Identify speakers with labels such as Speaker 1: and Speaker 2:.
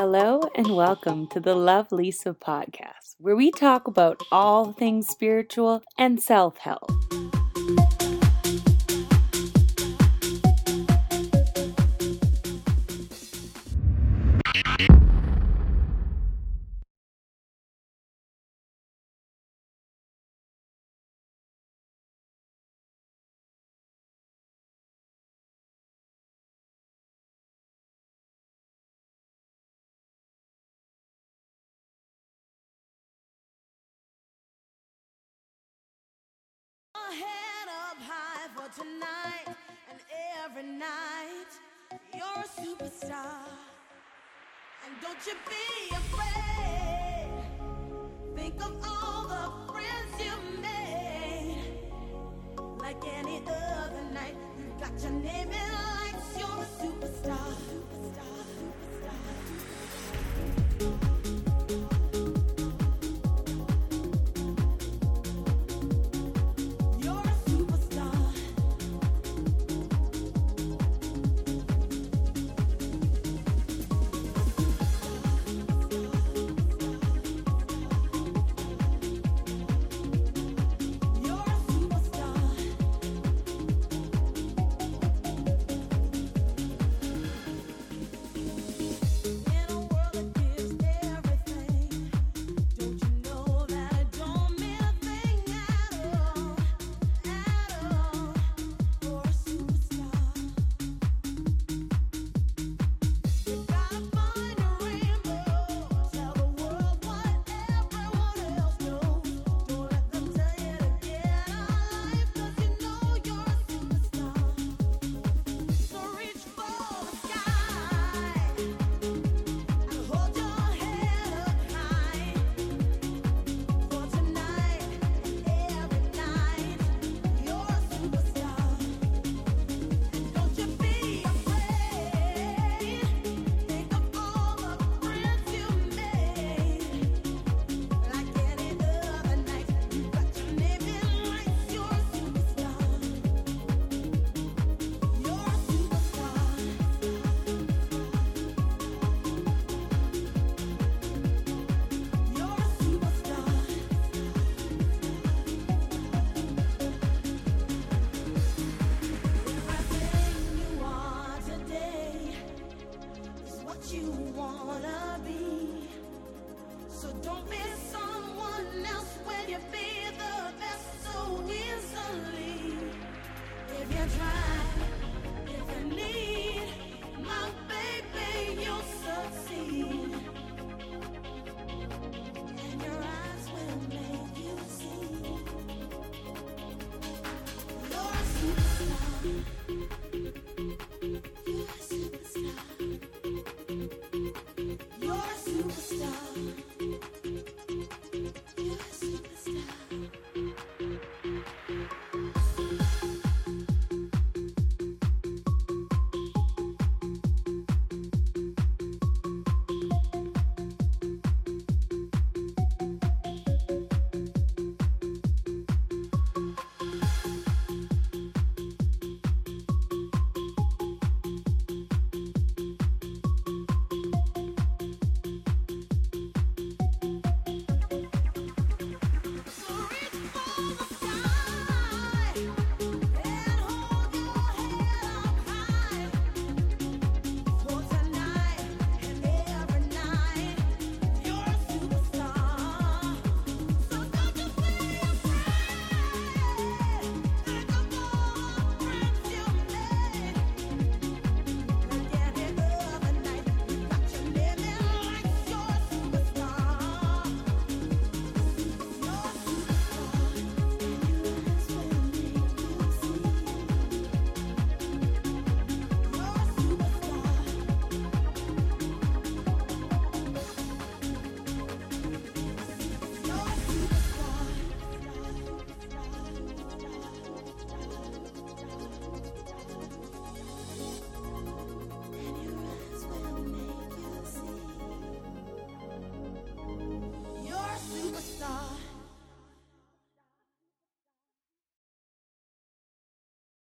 Speaker 1: Hello, and welcome to the Love Leesa podcast, where we talk about all things spiritual and self help.
Speaker 2: head up high for tonight and every night. You're a superstar. And don't you be afraid. Think of all.